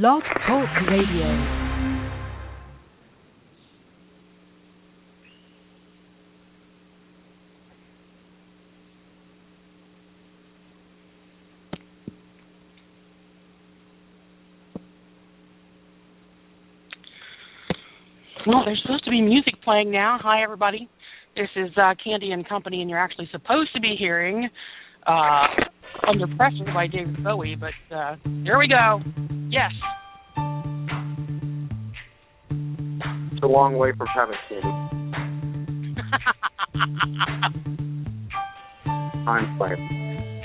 Blog Talk Radio. Well, there's supposed to be music playing now. Hi, everybody. This is uh, Candy and Company, and you're actually supposed to be hearing uh, Under Pressure by David Bowie, but uh, here we go. Yes. It's a long way from heaven, Candy. I'm playing.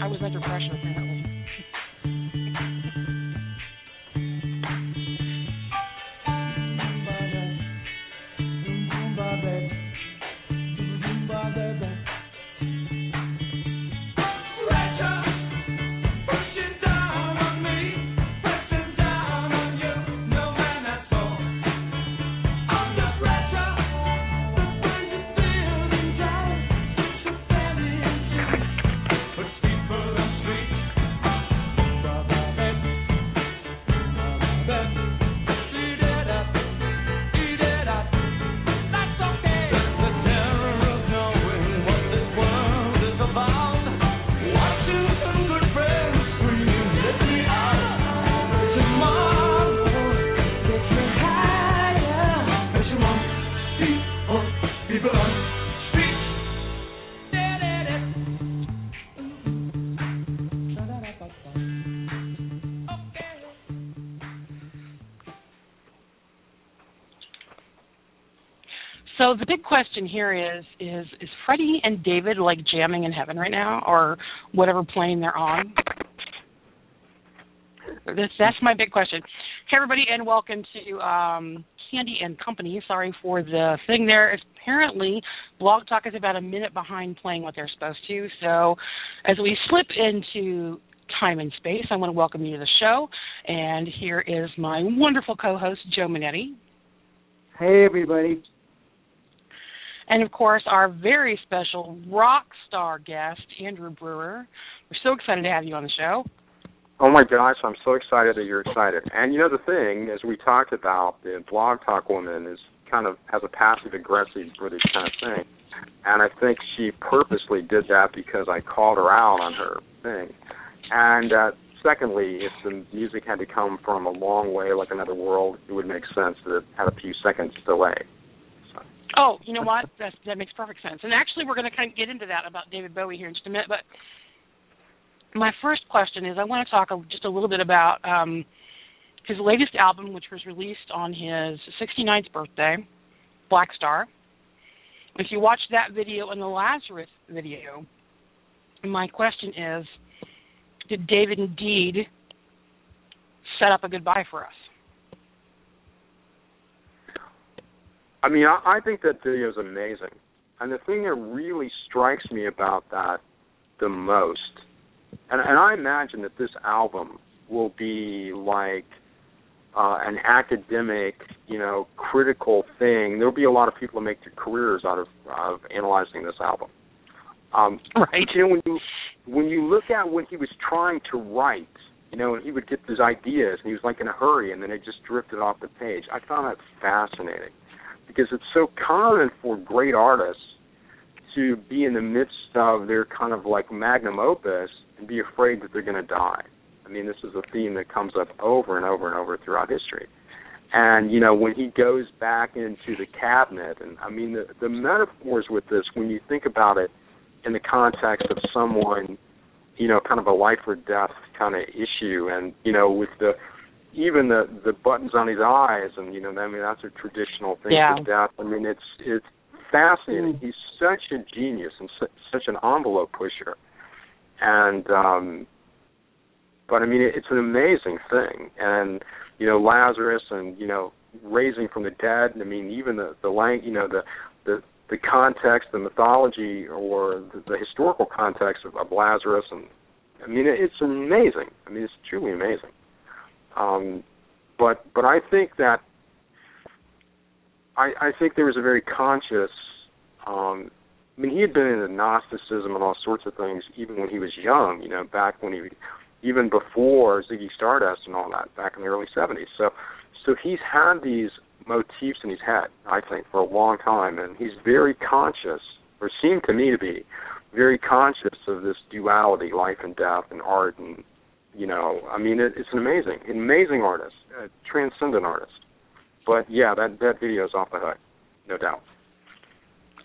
I was under pressure, So the big question here is is is Freddie and David like jamming in heaven right now, or whatever plane they're on? That's my big question. Hey everybody, and welcome to um, Candy and Company. Sorry for the thing there. Apparently, Blog Talk is about a minute behind playing what they're supposed to. So, as we slip into time and space, I want to welcome you to the show. And here is my wonderful co-host Joe Minetti. Hey everybody. And of course, our very special rock star guest, Andrew Brewer. We're so excited to have you on the show. Oh my gosh, I'm so excited that you're excited. And you know the thing, as we talked about, the blog talk woman is kind of has a passive aggressive this kind of thing. And I think she purposely did that because I called her out on her thing. And uh secondly, if the music had to come from a long way like another world, it would make sense that it had a few seconds delay. Oh, you know what? That that makes perfect sense. And actually, we're going to kind of get into that about David Bowie here in just a minute. But my first question is, I want to talk just a little bit about um, his latest album, which was released on his 69th birthday, Black Star. If you watch that video and the Lazarus video, my question is, did David indeed set up a goodbye for us? I mean, I, I think that video is amazing. And the thing that really strikes me about that the most, and, and I imagine that this album will be like uh, an academic, you know, critical thing. There'll be a lot of people who make their careers out of of analyzing this album. Um, right. You know, when you when you look at when he was trying to write, you know, and he would get his ideas, and he was like in a hurry, and then it just drifted off the page. I found that fascinating because it's so common for great artists to be in the midst of their kind of like magnum opus and be afraid that they're going to die. I mean, this is a theme that comes up over and over and over throughout history. And you know, when he goes back into the cabinet, and I mean, the the metaphors with this, when you think about it in the context of someone, you know, kind of a life or death kind of issue, and you know, with the even the the buttons on his eyes, and you know, I mean, that's a traditional thing yeah. for death. I mean, it's it's fascinating. Mm. He's such a genius and su- such an envelope pusher, and um, but I mean, it, it's an amazing thing. And you know, Lazarus, and you know, raising from the dead. I mean, even the the lang- you know, the the the context, the mythology, or the, the historical context of, of Lazarus, and I mean, it, it's amazing. I mean, it's truly amazing. Um, but but I think that I, I think there was a very conscious. Um, I mean, he had been into Gnosticism and all sorts of things even when he was young. You know, back when he even before Ziggy Stardust and all that back in the early 70s. So, so he's had these motifs in his head, I think, for a long time, and he's very conscious, or seemed to me to be, very conscious of this duality, life and death, and art, and you know, I mean, it, it's an amazing, an amazing artist, a transcendent artist. But yeah, that that video is off the hook, no doubt.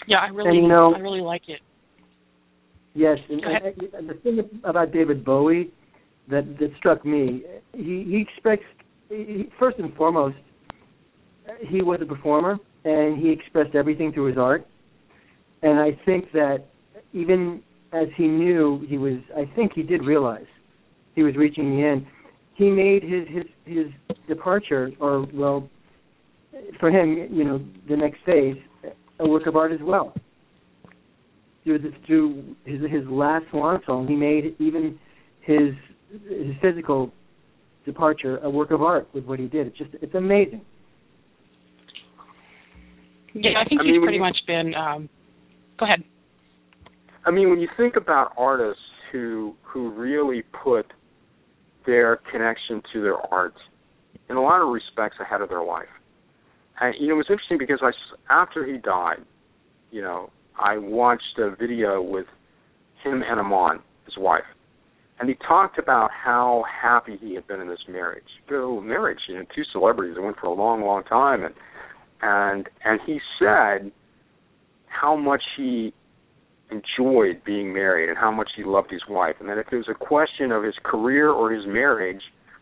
Yeah, I really, And, you know- I really like it. Yes, and, and- and the thing about David Bowie that that struck me, he he expects he, first and foremost, he was a performer and he expressed everything through his art, and I think that even as he knew he was, I think he did realize he was reaching the end. He made his his his departure, or well, for him, you know, the next phase, a work of art as well through the, through his his last swan song, he made even his his physical departure a work of art with what he did. It's just it's amazing. Yeah, I think I he's mean, pretty you- much been. Um, go ahead. I mean, when you think about artists who who really put their connection to their art. In a lot of respects ahead of their life, and you know, it was interesting because I, after he died, you know, I watched a video with him and Iman, his wife, and he talked about how happy he had been in this marriage. Good marriage, you know, two celebrities that went for a long, long time, and and and he said how much he enjoyed being married and how much he loved his wife, and that if it was a question of his career or his marriage,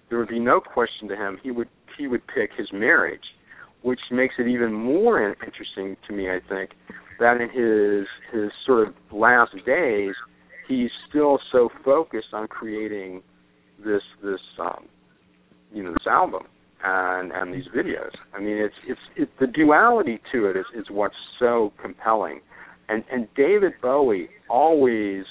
there would be no question to him. He would he would pick his marriage, which makes it even more interesting to me. I think that in his his sort of last days, he's still so focused on creating this this um, you know this album and and these videos. I mean, it's it's it, the duality to it is is what's so compelling. And and David Bowie always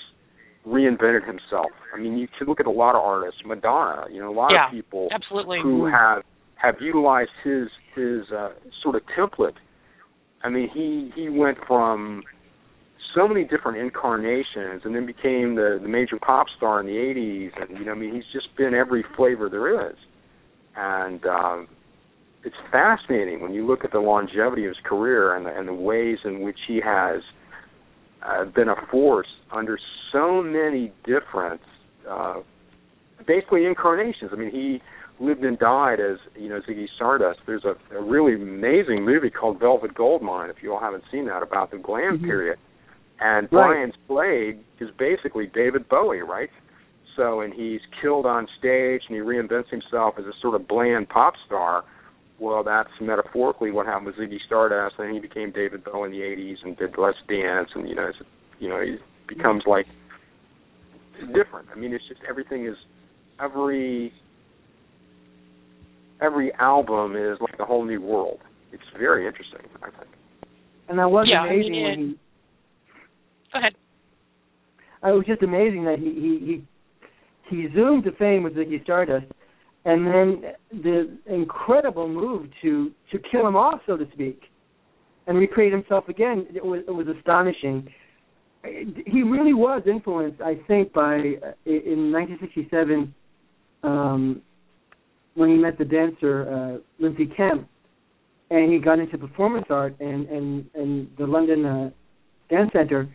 reinvented himself. I mean, you can look at a lot of artists, Madonna, you know, a lot Yeah, of people Absolutely. who have have utilized his his uh, sort of template. I mean, he he went from so many different incarnations, and then became the the major pop star in the '80s, and you know, I mean, he's just been every flavor there is, and um, it's fascinating when you look at the longevity of his career and the, and the ways in which he has uh, been a force under so many different, uh, basically incarnations. I mean, he lived and died as you know Ziggy Stardust. There's a, a really amazing movie called Velvet Goldmine. If you all haven't seen that, about the glam Mhm. period. And Right. Brian Slade is basically David Bowie, right? So, and he's killed on stage, and he reinvents himself as a sort of bland pop star. Well, that's metaphorically what happened with Ziggy Stardust, and he became David Bowie in the '80s and did Let's Dance, and you know, it's, you know, he becomes mm-hmm. like different. I mean, it's just everything is every every album is like a whole new world. It's very interesting, I think. And that was Yeah, I mean, amazing when it- he Go ahead. Oh, it was just amazing that he he he, he zoomed to fame with Ziggy Stardust, and then the incredible move to to kill him off, so to speak, and recreate himself again. It was it was astonishing. He really was influenced, I think, by uh, in 1967 um, when he met the dancer uh, Lindsay Kemp, and he got into performance art and and and the London uh, Dance Center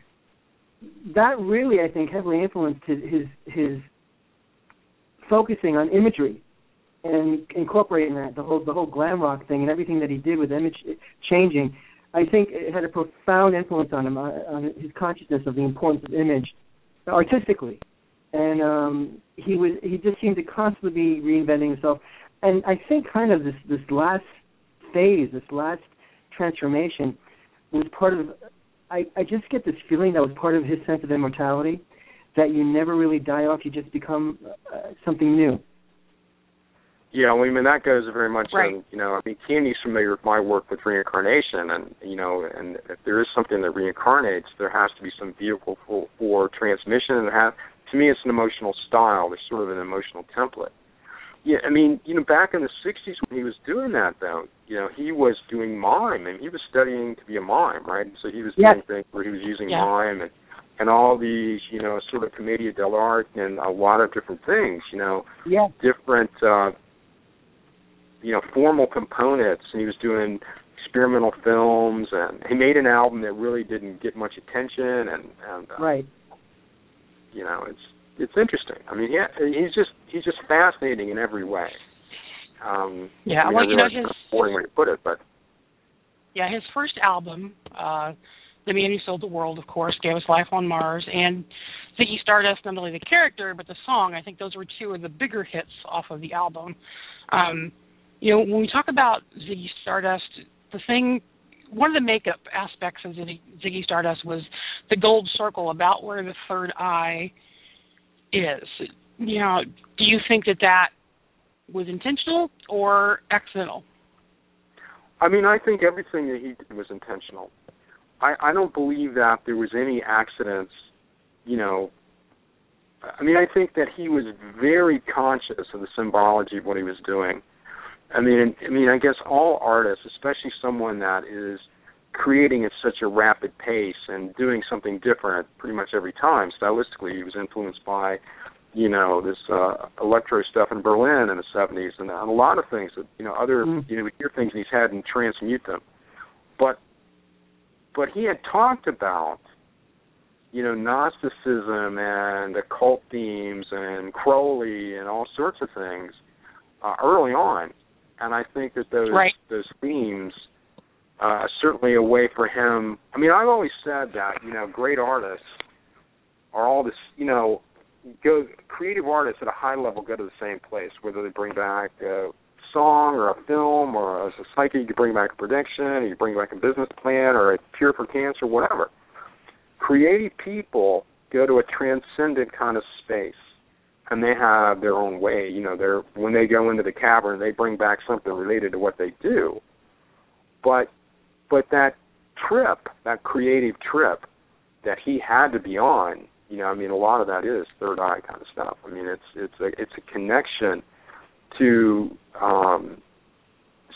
that really, I think, heavily influenced his his, his focusing on imagery and incorporating that the whole the whole glam rock thing and everything that he did with image changing. I think it had a profound influence on him uh, on his consciousness of the importance of image artistically, and um, he was he just seemed to constantly be reinventing himself. And I think kind of this this last phase, this last transformation, was part of I, I just get this feeling that was part of his sense of immortality, that you never really die off, you just become uh, something new. Yeah, well, I mean that goes very much Right. in you know, I mean Candy's familiar with my work with reincarnation and you know, and if there is something that reincarnates, there has to be some vehicle for for transmission and have to me it's an emotional style, there's sort of an emotional template. Yeah, I mean, you know, back in the sixties when he was doing that though, you know, he was doing mime and he was studying to be a mime, right? So he was Yes. doing things where he was using Yeah. mime and and all these, you know, sort of commedia dell'arte and a lot of different things, you know, Yeah. different, uh, you know, formal components. And he was doing experimental films, and he made an album that really didn't get much attention, and and uh, Right. you know, it's it's interesting. I mean, he, he's just he's just fascinating in every way. Um, Yeah, I mean, well, I you know, his- kind of boring way to put it, but Yeah, his first album, uh, The Man Who Sold the World, of course, gave us Life on Mars, and Ziggy Stardust, not only the character, but the song. I think those were two of the bigger hits off of the album. Um, you know, when we talk about Ziggy Stardust, the thing, one of the makeup aspects of Ziggy, Stardust was the gold circle about where the third eye is. You know, do you think that that was intentional or accidental? I mean, I think everything that he did was intentional. I I don't believe that there was any accidents. You know, I mean, I think that he was very conscious of the symbology of what he was doing. I mean, I mean, I guess all artists, especially someone that is creating at such a rapid pace and doing something different pretty much every time. Stylistically, he was influenced by, you know, this uh, electro stuff in Berlin in the '70s, and, and a lot of things that you know, other Mm. you know, we hear things in his head and transmute them. But, but he had talked about, you know, Gnosticism and occult themes and Crowley and all sorts of things uh, early on, and I think that those Right. those themes uh, certainly a way for him. I mean, I've always said that you know, great artists are all this. You know, go creative artists at a high level go to the same place, whether they bring back a song or a film or as a psychic, you bring back a prediction, or you bring back a business plan or a cure for cancer, whatever. Creative people go to a transcendent kind of space and they have their own way. You know, they're when they go into the cavern, they bring back something related to what they do. But but that trip, that creative trip that he had to be on, you know, I mean, a lot of that is third eye kind of stuff. I mean, it's it's a it's a connection to um,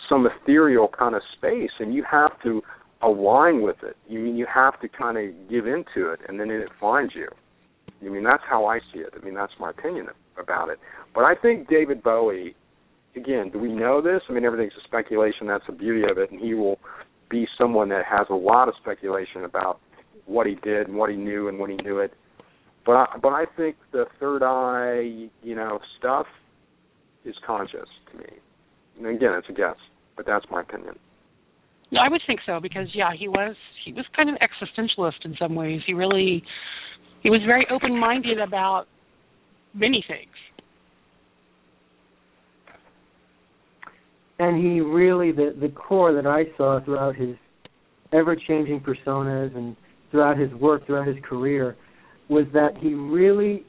some ethereal kind of space, and you have to align with it. You mean you have to kind of give into it, and then it finds you. I mean, that's how I see it. I mean, that's my opinion about it. But I think David Bowie, again, do we know this? I mean, everything's a speculation. That's the beauty of it, and he will be someone that has a lot of speculation about what he did and what he knew and when he knew it. But I, but I think the third eye, you know, stuff is conscious to me. And again, it's a guess, but that's my opinion. No, I would think so because yeah, he was he was kind of existentialist in some ways. He really he was very open minded about many things. and he really the the core that I saw throughout his ever changing personas and throughout his work throughout his career was that he really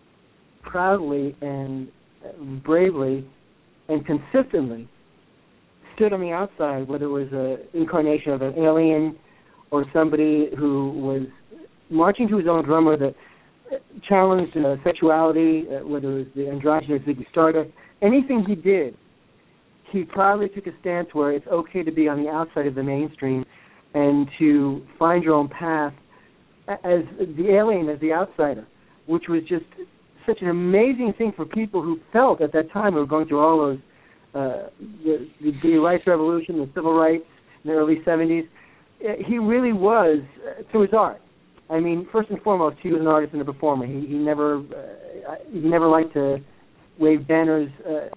proudly and bravely and consistently stood on the outside whether it was an incarnation of an alien or somebody who was marching to his own drummer that challenged uh, sexuality uh, whether it was the androgynous Ziggy Stardust anything he did he proudly took a stance where it's okay to be on the outside of the mainstream and to find your own path as the alien, as the outsider, which was just such an amazing thing for people who felt at that time we were going through all those uh, the, the gay rights revolution, the civil rights in the early 70s. Uh, He really was uh, through his art. I mean, first and foremost, he was an artist and a performer. He, he never uh, he never liked to wave banners. Uh,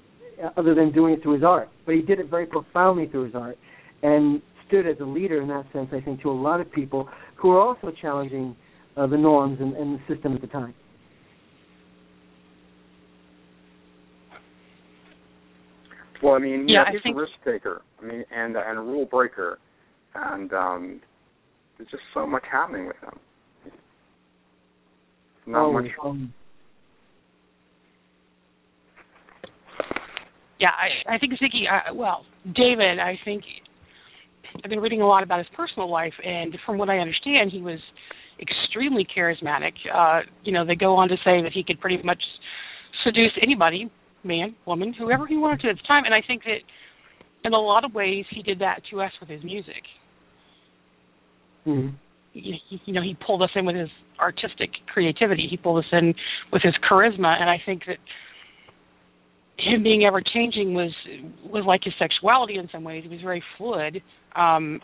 other than doing it through his art. But he did it very profoundly through his art and stood as a leader in that sense, I think, to a lot of people who were also challenging uh, the norms and, and the system at the time. Well, I mean, Yeah, yeah, I he's think- a risk taker. I mean, and and a rule breaker, and um, there's just so much happening with him. Not Oh, much. um, Yeah, I I think Ziggy. Uh, well, David, I think I've been reading a lot about his personal life, and from what I understand, he was extremely charismatic. Uh, you know, they go on to say that he could pretty much seduce anybody, man, woman, whoever he wanted to at the time. And I think that in a lot of ways, he did that to us with his music. mhm. You, know he pulled us in with his artistic creativity. He pulled us in with his charisma, and I think that him being ever changing was was like his sexuality in some ways. He was very fluid. Um,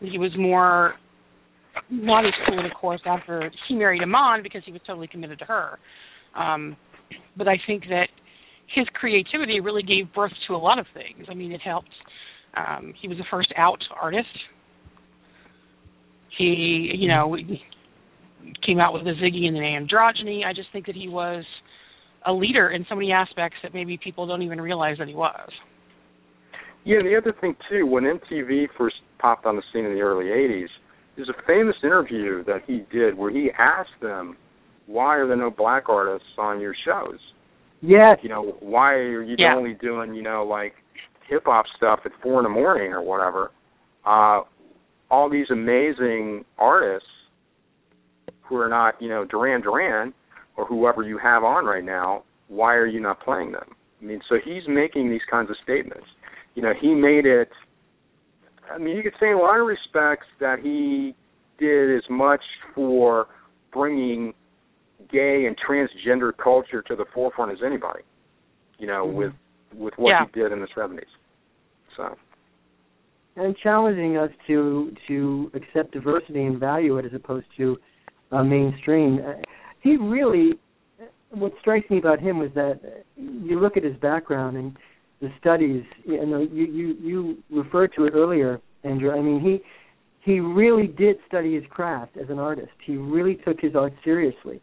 he was more not as fluid, of course, after he married Iman because he was totally committed to her. Um, but I think that his creativity really gave birth to a lot of things. I mean, it helped. Um, he was the first out artist. He, you know, came out with the Ziggy and the androgyny. I just think that he was a leader in so many aspects that maybe people don't even realize that he was. Yeah, the other thing too, when MTV first popped on the scene in the early '80s, there's a famous interview that he did where he asked them, "Why are there no black artists on your shows?" Yes. You know, why are you Yeah. only doing, you know, like hip hop stuff at four in the morning or whatever? Uh, all these amazing artists who are not, you know, Duran Duran or whoever you have on right now, why are you not playing them? I mean, so he's making these kinds of statements. You know, he made it. I mean, you could say in a lot of respects that he did as much for bringing gay and transgender culture to the forefront as anybody. You know, Mhm. with with what Yeah. he did in the seventies. So and challenging us to to accept diversity and value it as opposed to uh, mainstream. Uh, he really, what strikes me about him was that you look at his background and the studies. You know, you you you referred to it earlier, Andrew. I mean, he he really did study his craft as an artist. He really took his art seriously,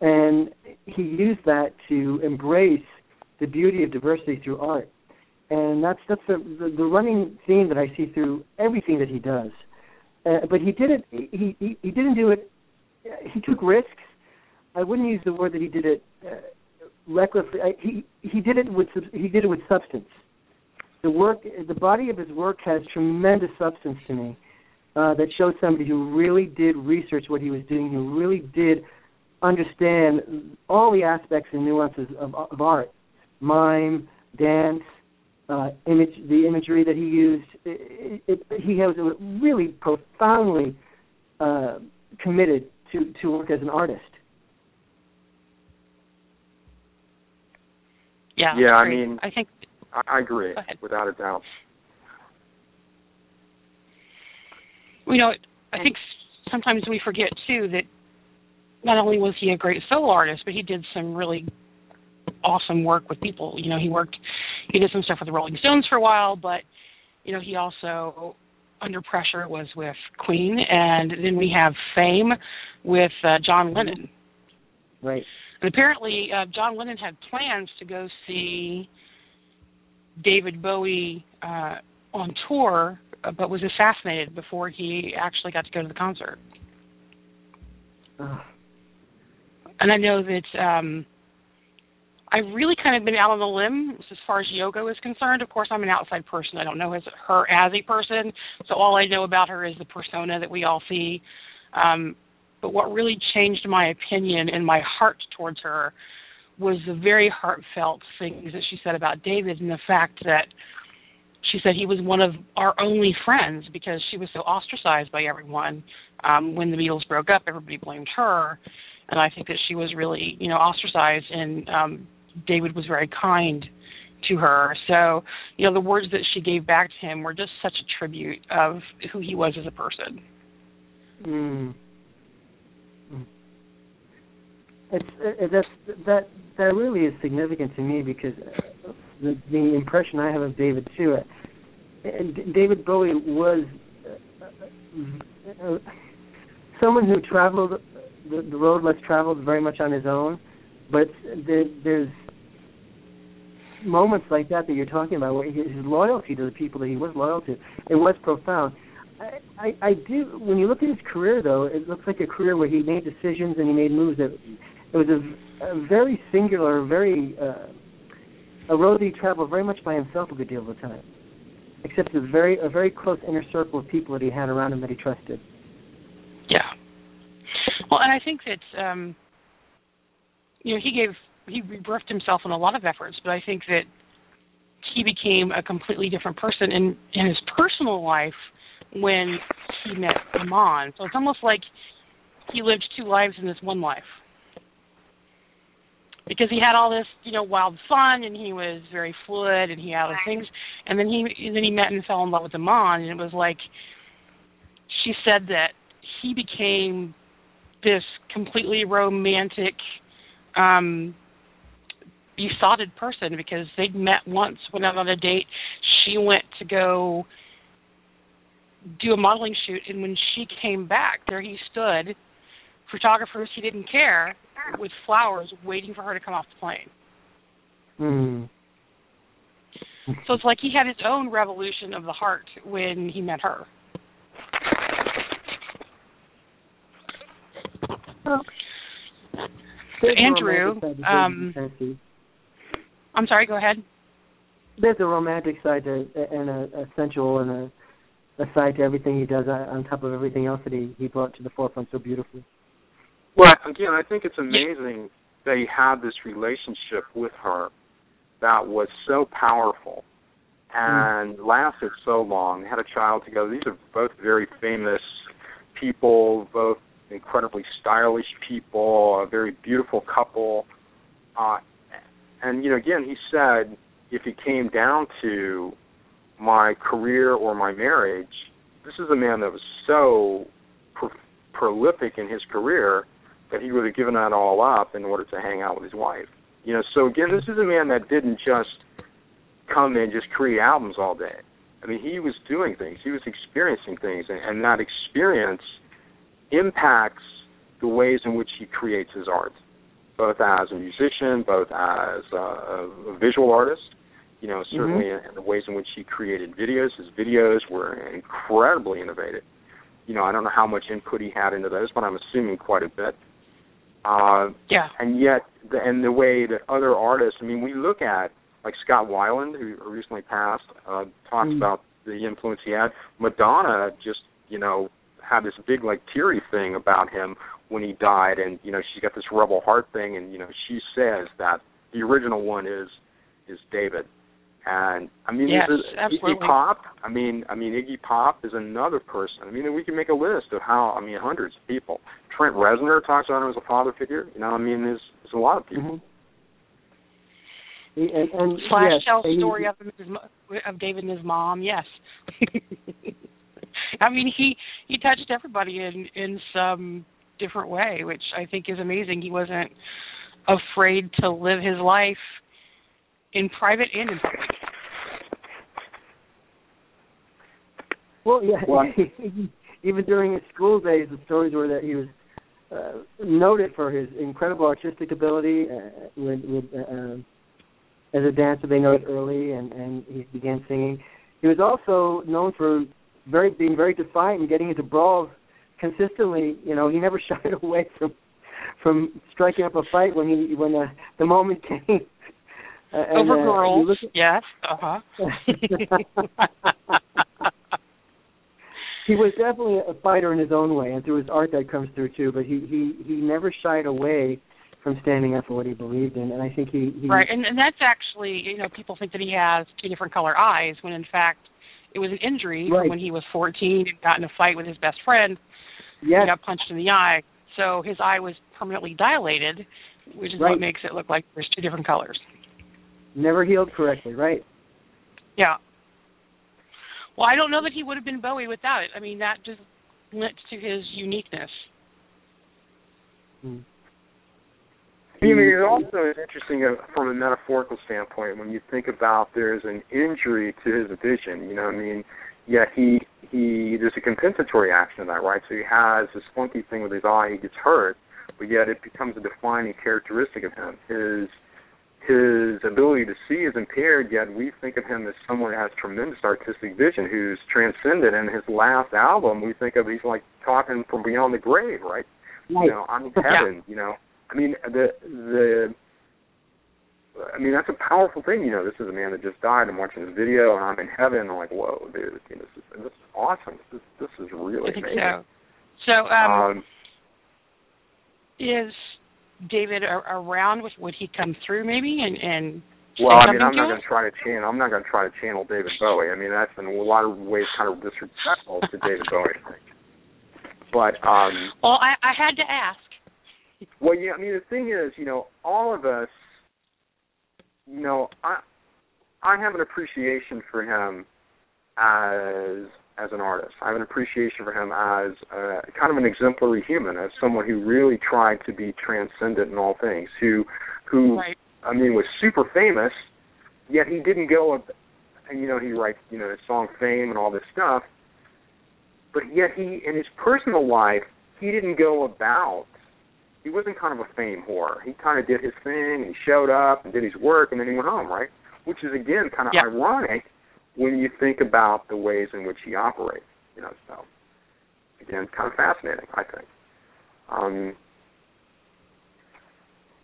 and he used that to embrace the beauty of diversity through art and that's that's the, the the running theme that I see through everything that he does. Uh, but he did it. He, he he didn't do it. He took risks. I wouldn't use the word that he did it uh, recklessly. I, he he did it with he did it with substance. The work, the body of his work has tremendous substance to me. Uh, that shows somebody who really did research what he was doing, who really did understand all the aspects and nuances of, of art, mime, dance, uh, image, the imagery that he used. It, it, he was really profoundly uh, committed to to work as an artist. Yeah. Yeah, that's I mean- I think I, I agree without a doubt. you know, I think sometimes we forget too that not only was he a great solo artist, but he did some really awesome work with people. You know, he worked, he did some stuff with the Rolling Stones for a while, but you know, he also under pressure was with Queen, and then we have Fame with uh, John Lennon. Right. And apparently, uh, John Lennon had plans to go see David Bowie uh, on tour, uh, but was assassinated before he actually got to go to the concert. Uh, And I know that um, I've really kind of been out on the limb as far as Yoko is concerned. Of course, I'm an outside person. I don't know her as a person, so all I know about her is the persona that we all see. Um, but what really changed my opinion and my heart towards her was the very heartfelt things that she said about David and the fact that she said he was one of our only friends because she was so ostracized by everyone. Um, when the Beatles broke up, everybody blamed her, and I think that she was really, you know, ostracized. And um, David was very kind to her. So, you know, the words that she gave back to him were just such a tribute of who he was as a person. mm. It's it, that's that that really is significant to me because uh, the the impression I have of David too. Uh, and David Bowie was uh, uh, someone who traveled the, the road less traveled very much on his own, but there, there's moments like that that you're talking about where his loyalty to the people that he was loyal to it was profound. I, I, I do. When you look at his career, though, it looks like a career where he made decisions and he made moves that it was a, a very singular, very uh, a road that he traveled very much by himself a good deal of the time, except a very a very close inner circle of people that he had around him that he trusted. Yeah. Well, and I think that um you know he gave he rebirthed himself in a lot of efforts, but I think that he became a completely different person in in his personal life when he met Iman. So it's almost like he lived two lives in this one life. Because he had all this, you know, wild fun and he was very fluid and he had all these things and then he and then he met and fell in love with Iman and it was like she said that he became this completely romantic um besotted person because they'd met once, went out on a date. She went to go do a modeling shoot, and when she came back, there he stood, photographers he didn't care, with flowers waiting for her to come off the plane. Mm. So it's like he had his own revolution of the heart when he met her. There's Andrew, romantic side to um, David Fancy. I'm sorry, go ahead. There's a romantic side to and a, a sensual and a a side to everything he does on top of everything else that he he brought to the forefront so beautifully. Well, again, I think it's amazing that he had this relationship with her that was so powerful and lasted so long. They had a child together. These are both very famous people, both incredibly stylish people, a very beautiful couple. Uh, and you know, again, he said if it came down to my career or my marriage, this is a man that was so pro- prolific in his career that he would have given that all up in order to hang out with his wife. You know, so again, this is a man that didn't just come and just create albums all day. I mean, he was doing things, he was experiencing things, and, and that experience impacts the ways in which he creates his art, both as a musician, both as a, a visual artist. You know, certainly Mhm. in the ways in which he created videos. His videos were incredibly innovative. You know, I don't know how much input he had into those, but I'm assuming quite a bit. Uh, Yeah. and yet, the, and the way that other artists, I mean, we look at like Scott Weiland, who recently passed, uh, talks Mm. about the influence he had. Madonna just, you know, had this big like teary thing about him when he died, and you know, she's got this rebel heart thing, and you know, she says that the original one is is David. And I mean, Yes, this is absolutely. Iggy Pop. I mean, I mean, Iggy Pop is another person. I mean, we can make a list of how. I mean, hundreds of people. Trent Reznor talks about him as a father figure. You know, I mean, there's there's a lot of people. Mm-hmm. He- And, and Slash yes, tells and story of him his, of David and his mom. Yes. I mean, he he touched everybody in in some different way, which I think is amazing. He wasn't afraid to live his life in private and in public. Well, yeah. Well, even during his school days, the stories were that he was uh, noted for his incredible artistic ability uh, with, with uh, um, as a dancer. They noted early, and and he began singing. He was also known for very being very defiant and getting into brawls consistently. You know, he never shied away from from striking up a fight when he when uh, the moment came. Uh, and, Over uh, girls, at, yes, uh huh. he was definitely a fighter in his own way, and through his art that comes through too. But he he he never shied away from standing up for what he believed in, and I think he, he Right, and and that's actually you know people think that he has two different color eyes when in fact it was an injury Right. when he was 14 and got in a fight with his best friend. Yes He got punched in the eye, so his eye was permanently dilated, which is Right. what makes it look like there's two different colors. never healed correctly, right? Yeah. Well, I don't know that he would have been Bowie without it. I mean, that just lent to his uniqueness. Mm. I mean, it also is interesting uh, from a metaphorical standpoint when you think about there's an injury to his vision. You know, what I mean, yet he he there's a compensatory action of that, right? So he has this funky thing with his eye, he gets hurt, but yet it becomes a defining characteristic of him. His his ability to see is impaired, yet we think of him as someone who has tremendous artistic vision, who's transcendent. And his last album, we think of he's like talking from beyond the grave, right? You know, I'm in heaven. You know, I mean the the. I mean that's a powerful thing, you know. This is a man that just died. I'm watching this video, and I'm in heaven. I'm like, whoa, dude, you know, this is this is awesome. This is this is really I think amazing. so. So, um, um, is David a- around? Would, would he come through maybe and and Well, I mean, I'm not going to try to channel. I'm not going to try to channel David Bowie. I mean, that's in a lot of ways kind of disrespectful to David Bowie. I think. But um Well, I I had to ask. well, yeah, I mean the thing is, you know, all of us, you know, I I have an appreciation for him as as an artist. I have an appreciation for him as uh, kind of an exemplary human, as someone who really tried to be transcendent in all things, who who Right. I mean was super famous, yet he didn't go and you know he writes you know his song Fame and all this stuff, but yet he in his personal life he didn't go about he wasn't kind of a fame whore. He kind of did his thing and he showed up and did his work and then he went home, right? Which is again kind of Yeah. ironic when you think about the ways in which he operates. You know, so again, kind of fascinating, I think. Um,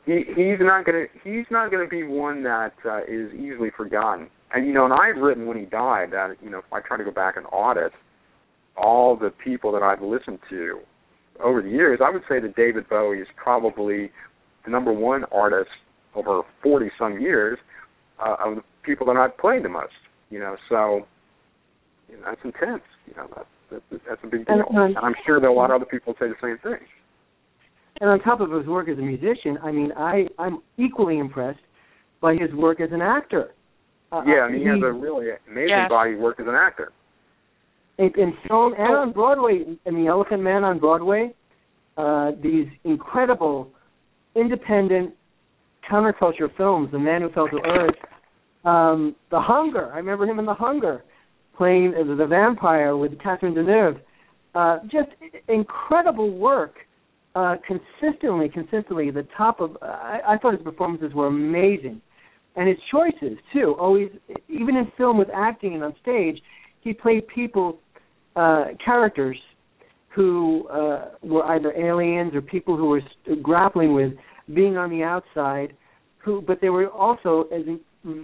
he he's not gonna he's not gonna be one that uh, is easily forgotten. And you know, and I had written when he died that you know if I try to go back and audit all the people that I've listened to over the years, I would say that David Bowie is probably the number one artist over forty some years uh, of the people that I've played the most. You know, so you know, that's intense. You know, that's that's, that's a big deal. And, and I'm sure that a lot of other people say the same thing. And on top of his work as a musician, I mean, I I'm equally impressed by his work as an actor. Uh, Yeah, I mean, he has a really amazing Yes. body work as an actor. In, in film and on Broadway, in The Elephant Man on Broadway, uh, these incredible independent counterculture films, The Man Who Fell to Earth, um, The Hunger. I remember him in The Hunger, playing the, the vampire with Catherine Deneuve. Uh, just incredible work, uh, consistently, consistently. The top of I, I thought his performances were amazing, and his choices too. Always, even in film with acting and on stage, he played people, uh, characters who uh, were either aliens or people who were st- grappling with being on the outside, who but they were also as in,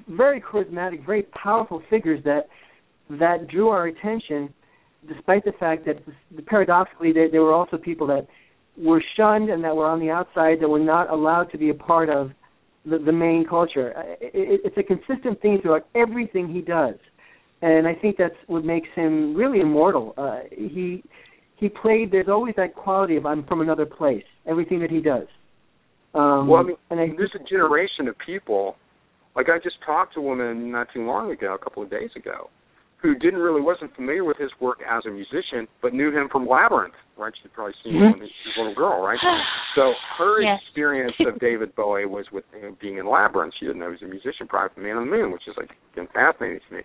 very charismatic, very powerful figures that that drew our attention, despite the fact that paradoxically they, they were also people that were shunned and that were on the outside that were not allowed to be a part of the, the main culture. Uh, It, it's a consistent theme throughout everything he does, and I think that's what makes him really immortal. Uh, he he played. There's always that quality of I'm from another place. Everything that he does. Um, Well, I mean, and I, There's a generation of people, like I just talked to a woman not too long ago, a couple of days ago, who didn't really wasn't familiar with his work as a musician, but knew him from Labyrinth, right? She'd probably seen him when she was a little girl, right? So her Yes. experience of David Bowie was with him being in Labyrinth. She didn't know he was a musician prior to Man on the Moon, which is like again fascinating to me.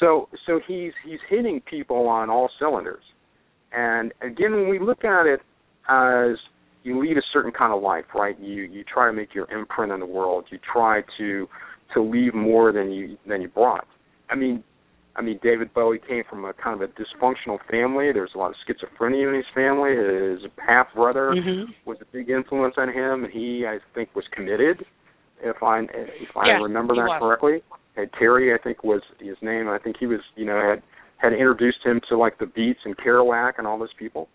So so he's he's hitting people on all cylinders. And again when we look at it as you lead a certain kind of life, right? You you try to make your imprint on the world. You try to to leave more than you than you brought. I mean, I mean, David Bowie came from a kind of a dysfunctional family. There's a lot of schizophrenia in his family. His half brother Mhm. was a big influence on him, and he, I think, was committed. If I if I Yeah, remember that was. correctly, and Terry, I think, was his name. I think he was, you know, had had introduced him to like the Beats and Kerouac and all those people.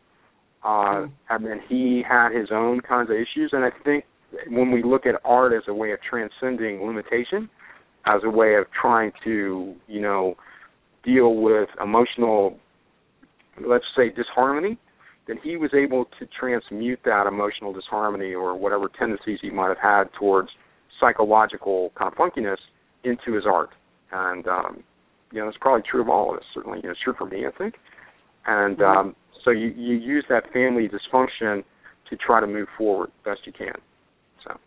Uh, Mm. and then he had his own kinds of issues, and I think when we look at art as a way of transcending limitation, as a way of trying to, you know, deal with emotional, let's say, disharmony, then he was able to transmute that emotional disharmony or whatever tendencies he might have had towards psychological kind of funkiness into his art. And um, you know, it's probably true of all of us. Certainly, you know, it's true for me, I think. And um, so you you use that family dysfunction to try to move forward best you can. So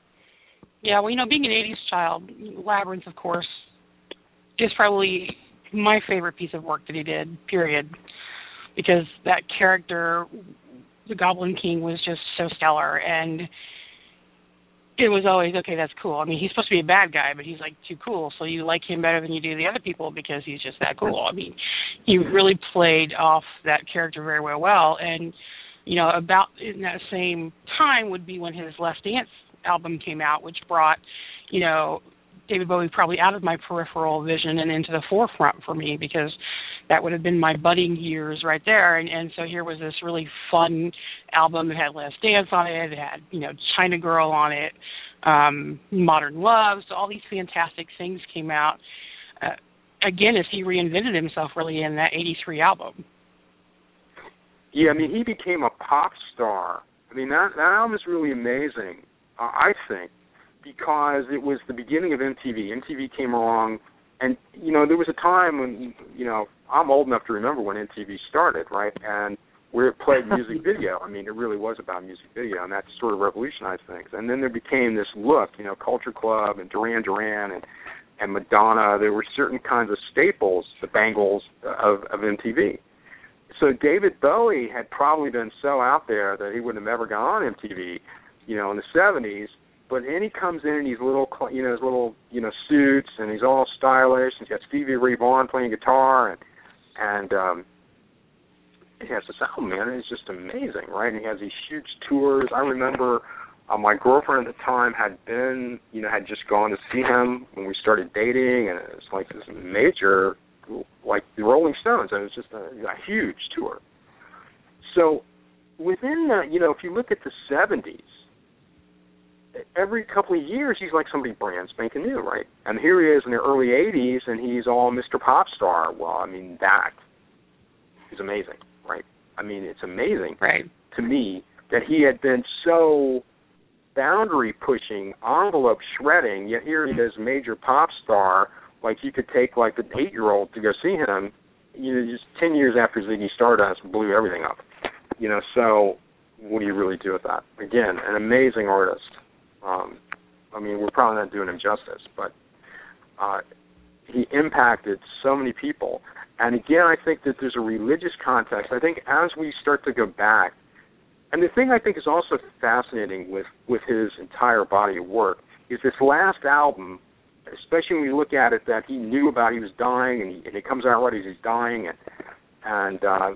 Yeah, well, you know, being an '80s child, Labyrinth, of course, is probably my favorite piece of work that he did. Period, because that character, the Goblin King, was just so stellar, and it was always okay. That's cool. I mean, he's supposed to be a bad guy, but he's like too cool, so you like him better than you do the other people because he's just that cool. I mean, he really played off that character very well. Well, and you know, about in that same time would be when his Let's Dance album came out, which brought, you know, David Bowie probably out of my peripheral vision and into the forefront for me because that would have been my budding years right there. And, and so here was this really fun album. that had Let's Dance on it. It had, you know, China Girl on it, um, Modern Love. So all these fantastic things came out. Uh, again, as he reinvented himself really in that 83 album. Yeah, I mean, he became a pop star. I mean, that that album is really amazing. Uh, I think because it was the beginning of MTV. MTV came along, and you know, there was a time when you know I'm old enough to remember when MTV started, right? And where it played music video. I mean, it really was about music video, and that sort of revolutionized things. And then there became this look, you know, Culture Club and Duran Duran and and Madonna. There were certain kinds of staples, the Bangles of of MTV so David Bowie had probably been so out there that he wouldn't have ever gone on MTV, you know, in the '70s. But then he comes in in these little, you know, his little, you know, suits, and he's all stylish. And he's got Stevie Ray Vaughan playing guitar, and and um, he has this album, man. And it's just amazing, right? And he has these huge tours. I remember uh, my girlfriend at the time had been, you know, had just gone to see him when we started dating, and it was like this major like the Rolling Stones, and it was just a, a huge tour. So within the, you know, if you look at the '70s, every couple of years he's like somebody brand spanking new, right? And here he is in the early '80s, and he's all Mr. Pop Star. Well, I mean that is amazing, right? I mean it's amazing, right, to me that he had been so boundary pushing, envelope shredding, yet here he is, major pop star like you could take like an eight year old to go see him, you know, just ten years after Ziggy Stardust blew everything up. You know, so what do you really do with that? Again, an amazing artist. Um, I mean, we're probably not doing him justice, but uh, he impacted so many people. And again, I think that there's a religious context. I think as we start to go back, and the thing I think is also fascinating with with his entire body of work is this last album especially when you look at it that he knew about he was dying and, he, and it comes out right as he's dying and and uh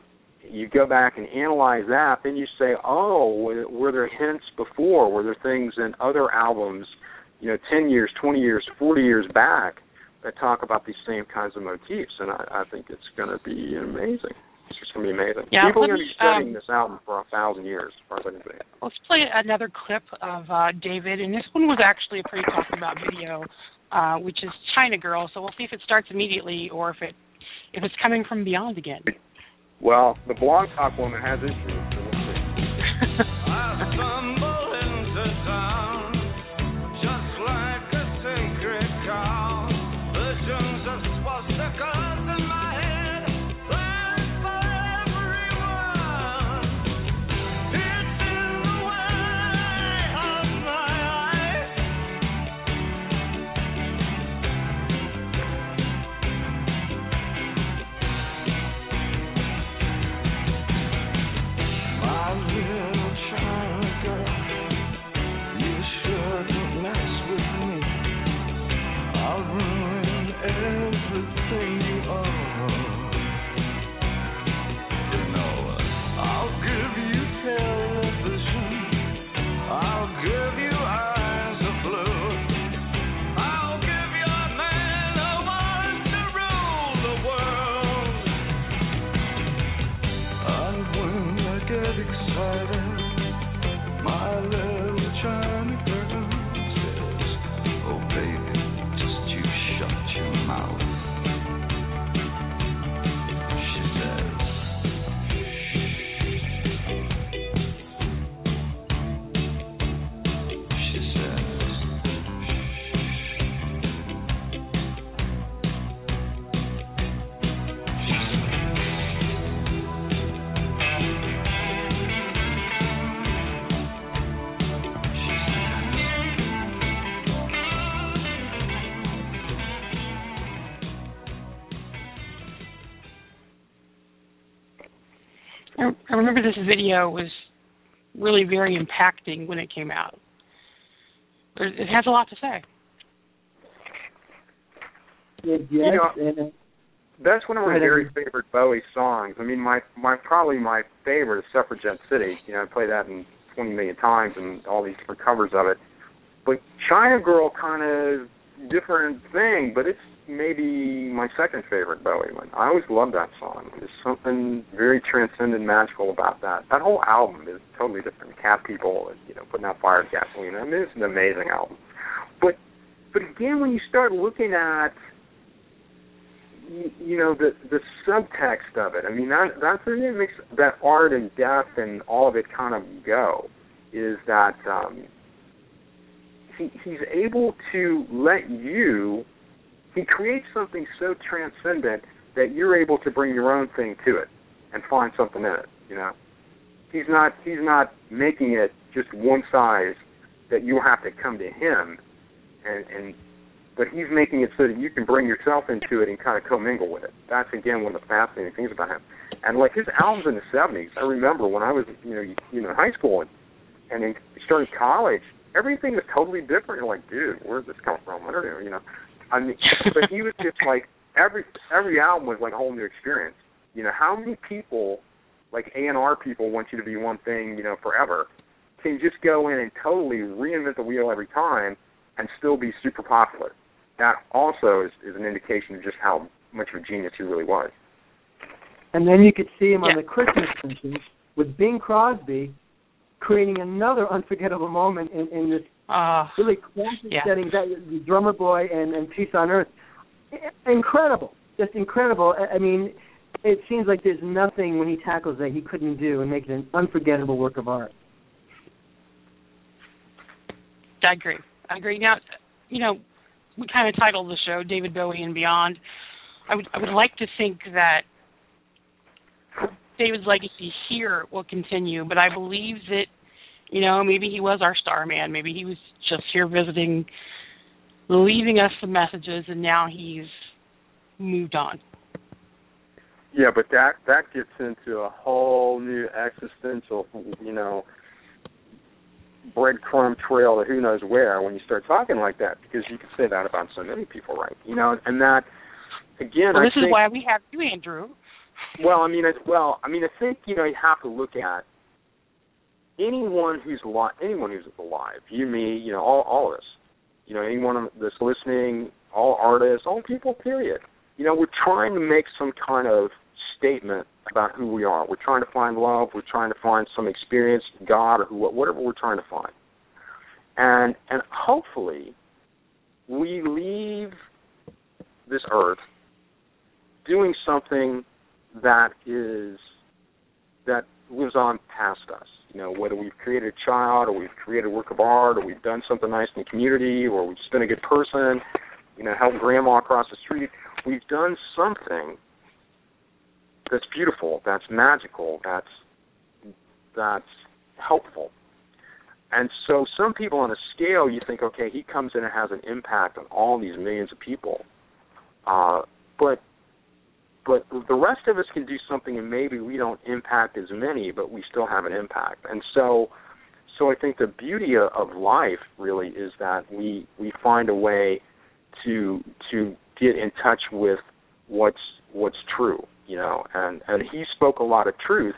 you go back and analyze that then you say oh were, there hints before were there things in other albums you know 10 years 20 years 40 years back that talk about these same kinds of motifs and i, I think it's going to be amazing it's just going to be amazing. Yeah, People are going to be studying um, this album for a thousand years, as far as I can see. Let's play another clip of uh, David, and this one was actually a pretty talked about video uh, which is China Girl. So we'll see if it starts immediately or if it if it's coming from beyond again. Well, the blog talk woman has issues, so we'll see. I remember this video was really very impacting when it came out. It has a lot to say. Yes, You know, That's one of my very favorite Bowie songs. I mean, my my probably my favorite is Suffragette City. You know, I play that in 20 million times and all these different covers of it. But China Girl kind of different thing, but it's maybe my second favorite Bowie one. I always loved that song. There's something very transcendent, magical about that. That whole album is totally different. Cat People, and, you know, putting out fire gasoline. I mean, it's an amazing album. But but again, when you start looking at you know the the subtext of it. I mean that that's that makes that art and death and all of it kind of go is that um, he he's able to let you he creates something so transcendent that you're able to bring your own thing to it and find something in it. You know, he's not he's not making it just one size that you have to come to him and and but he's making it so that you can bring yourself into it and kind of commingle with it. That's again one of the fascinating things about him. And like his albums in the '70s, I remember when I was you know you, know in high school and and in starting college, everything was totally different. You're like, dude, where's this come from? I don't know, you know. I mean, but he was just like every every album was like a whole new experience. You know, how many people, like A and R people, want you to be one thing, you know, forever, can just go in and totally reinvent the wheel every time and still be super popular. That also is, is an indication of just how much of a genius he really was. And then you could see him Yeah. on the Christmas sessions with Bing Crosby creating another unforgettable moment in, in this Uh, really classic Yeah. setting that the drummer boy and, and Peace on Earth. Incredible. Just incredible. I- I mean, it seems like there's nothing when he tackles that he couldn't do and make it an unforgettable work of art. I agree. I agree. Now, you know, we kind of titled the show "David Bowie and Beyond." I would I would like to think that David's legacy here will continue, but I believe that you know maybe he was our star man. Maybe he was just here visiting, leaving us some messages, and now he's moved on. Yeah, but that that gets into a whole new existential, you know, breadcrumb trail to who knows where when you start talking like that, because you can say that about so many people, right? You know, and that again, Well, I this think, is why we have you, Andrew. Well, I mean, it, well, I mean, I think you know you have to look at anyone who's alive, anyone who's alive, you, me, you know, all all of us, you know, anyone that's listening, all artists, all people, period. You know, we're trying to make some kind of statement about who we are. We're trying to find love. We're trying to find some experience, God, or who, whatever we're trying to find. And and hopefully, we leave this earth doing something that is that lives on past us. You know, whether we've created a child or we've created a work of art or we've done something nice in the community or we've just been a good person, you know, helped grandma across the street. We've done something that's beautiful, that's magical, that's that's helpful. And so some people on a scale you think, okay, he comes in and has an impact on all these millions of people. Uh, but but the rest of us can do something and maybe we don't impact as many but we still have an impact. And so so i think the beauty of, life really is that we we find a way to to get in touch with what's what's true you know and and he spoke a lot of truth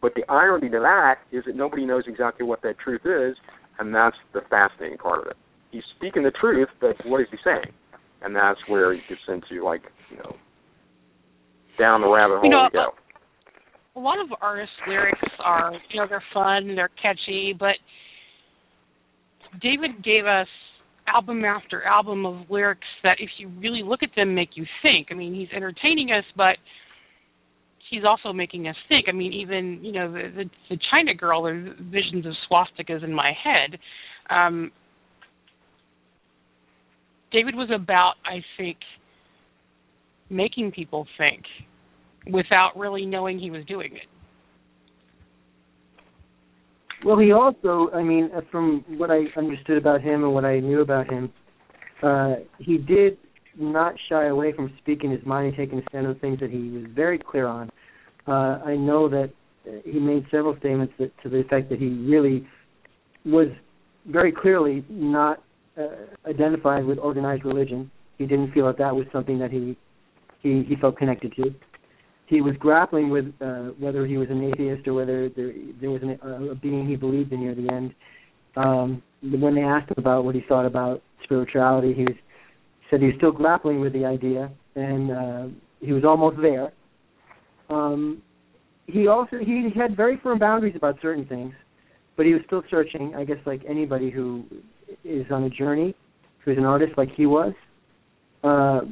but the irony to that is that nobody knows exactly what that truth is and that's the fascinating part of it. He's speaking the truth but what is he saying? And that's where he gets into like you know down the rabbit hole You know, we go. a lot of artists' lyrics are, you know, they're fun, they're catchy, but David gave us album after album of lyrics that, if you really look at them, make you think. I mean, he's entertaining us, but he's also making us think. I mean, even you know, the the, the China Girl, there's visions of swastikas in my head. Um, David was about, I think, making people think without really knowing he was doing it. Well, he also, I mean, from what I understood about him and what I knew about him, uh, he did not shy away from speaking his mind and taking a stand on things that he was very clear on. Uh, I know that he made several statements that, to the effect that he really was very clearly not uh, identified with organized religion. He didn't feel that that was something that he he, he felt connected to. He was grappling with uh, whether he was an atheist or whether there, there was an, uh, a being he believed in near the end. Um, when they asked him about what he thought about spirituality, he was, said he was still grappling with the idea, and uh, he was almost there. Um, he also he had very firm boundaries about certain things, but he was still searching. I guess like anybody who is on a journey, who's an artist like he was. Uh,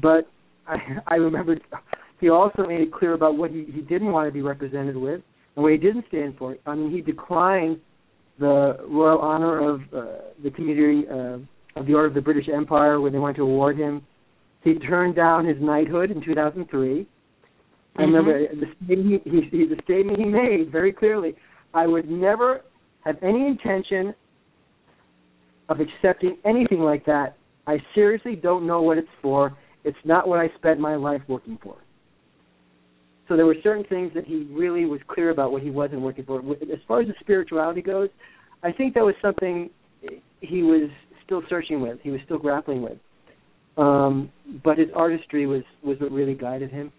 but I, I remember he also made it clear about what he, he didn't want to be represented with and what he didn't stand for. I mean, he declined the royal honor of uh, the community uh, of the Order of the British Empire when they wanted to award him. He turned down his knighthood in 2003. Mm-hmm. I remember the statement he, he, the statement he made very clearly. I would never have any intention of accepting anything like that. I seriously don't know what it's for. It's not what I spent my life working for. So there were certain things that he really was clear about what he wasn't working for. As far as the spirituality goes, I think that was something he was still searching with. He was still grappling with. Um, but his artistry was was what really guided him.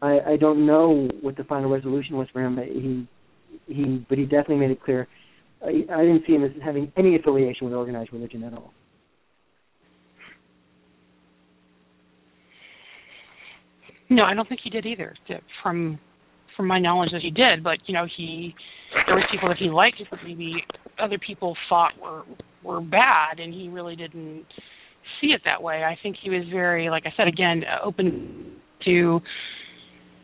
I, I don't know what the final resolution was for him. He he, but he definitely made it clear. I, I didn't see him as having any affiliation with organized religion at all. No, I don't think he did either. From from my knowledge, that he did, but you know, he there was people that he liked that maybe other people thought were were bad, and he really didn't see it that way. I think he was very, like I said again, open to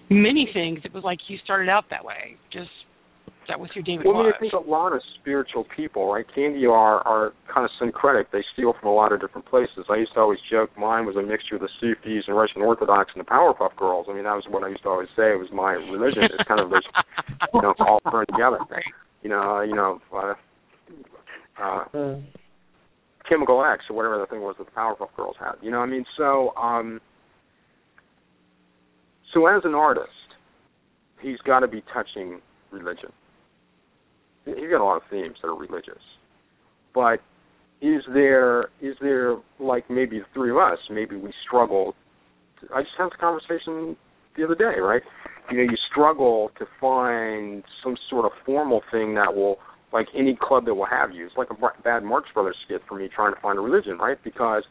many things. It was like he started out that way, just that was who David well, was. I think a lot of spiritual people, right? Candy are are kind of syncretic. They steal from a lot of different places. I used to always joke mine was a mixture of the Sufis and Russian Orthodox and the Powerpuff Girls. I mean, that was what I used to always say. It was my religion. It's kind of this, you know, all thrown together. You know, uh, you know, uh, uh, uh, Chemical X or whatever the thing was that the Powerpuff Girls had. You know, what I mean, so um, so as an artist, he's got to be touching religion he's got a lot of themes that are religious, but is there is there like maybe the three of us maybe we struggle to, i just had this conversation the other day right? You know you struggle to find some sort of formal thing that will like any club that will have you. It's like a bad Marx Brothers skit for me trying to find a religion right? Because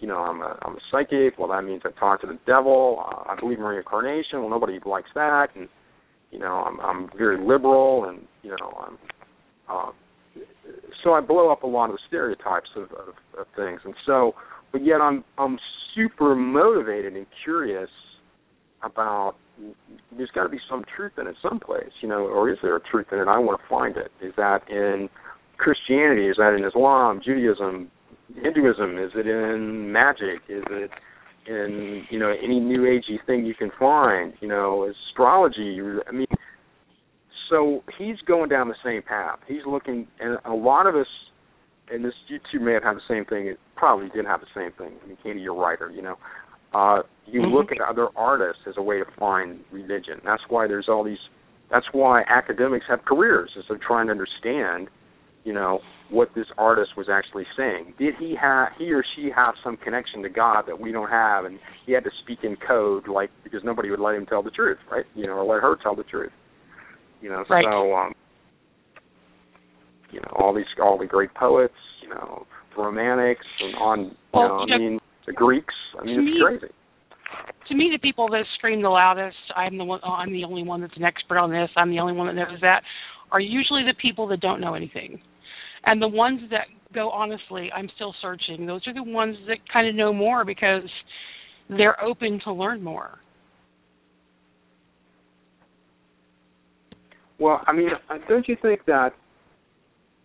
you know i'm a i'm a psychic. Well that means i talk to the devil. Uh, i believe in reincarnation. Well nobody likes that. And you know i'm i'm very liberal and you know i'm uh, so I blow up a lot of the stereotypes of, of, of things, and so, but yet I'm I'm super motivated and curious about. There's got to be some truth in it someplace, you know, or is there a truth in it? I want to find it. Is that in Christianity? Is that in Islam, Judaism, Hinduism? Is it in magic? Is it in you know any new agey thing you can find? You know, astrology. I mean, so he's going down the same path. He's looking, and a lot of us, and this you two may have had the same thing. It probably didn't have the same thing. I mean, Candy, you're a writer, you know. Uh, you mm-hmm. look at other artists as a way to find religion. That's why there's all these. That's why academics have careers, is they're trying to understand, you know, what this artist was actually saying. Did he have, he or she have some connection to God that we don't have, and he had to speak in code, like because nobody would let him tell the truth, right? You know, or let her tell the truth. You know, right. so um you know, all these all the great poets, you know, the romantics and on you well, know, you I mean the Greeks. I mean it's me, crazy. To me the people that scream the loudest, I'm the one, I'm the only one that's an expert on this, I'm the only one that knows that, are usually the people that don't know anything. And the ones that go honestly, I'm still searching, those are the ones that kind of know more because they're open to learn more. Well, I mean, uh, don't you think that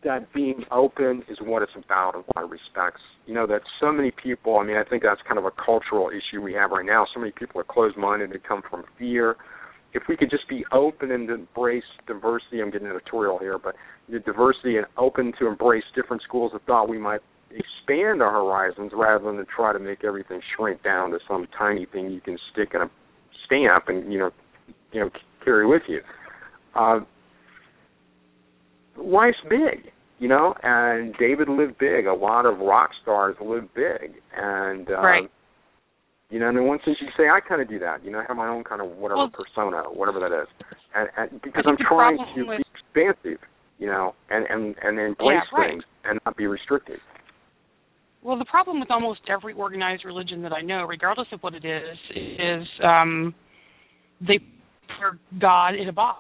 that being open is what it's about in a lot of respects? You know, that so many people. I mean, I think that's kind of a cultural issue we have right now. So many people are closed-minded and come from fear. If we could just be open and embrace diversity, I'm getting editorial here, but the diversity and open to embrace different schools of thought, we might expand our horizons rather than to try to make everything shrink down to some tiny thing you can stick in a stamp and you know, you know, carry with you uh, life's big, you know, and David lived big. A lot of rock stars live big, and uh, right. You know, and in one sense, you say I kind of do that. You know, I have my own kind of whatever well, persona, whatever that is, and, and because I'm trying to with... be expansive, you know, and and and embrace yeah, right. things and not be restricted. Well, the problem with almost every organized religion that I know, regardless of what it is, is um, they put God in a box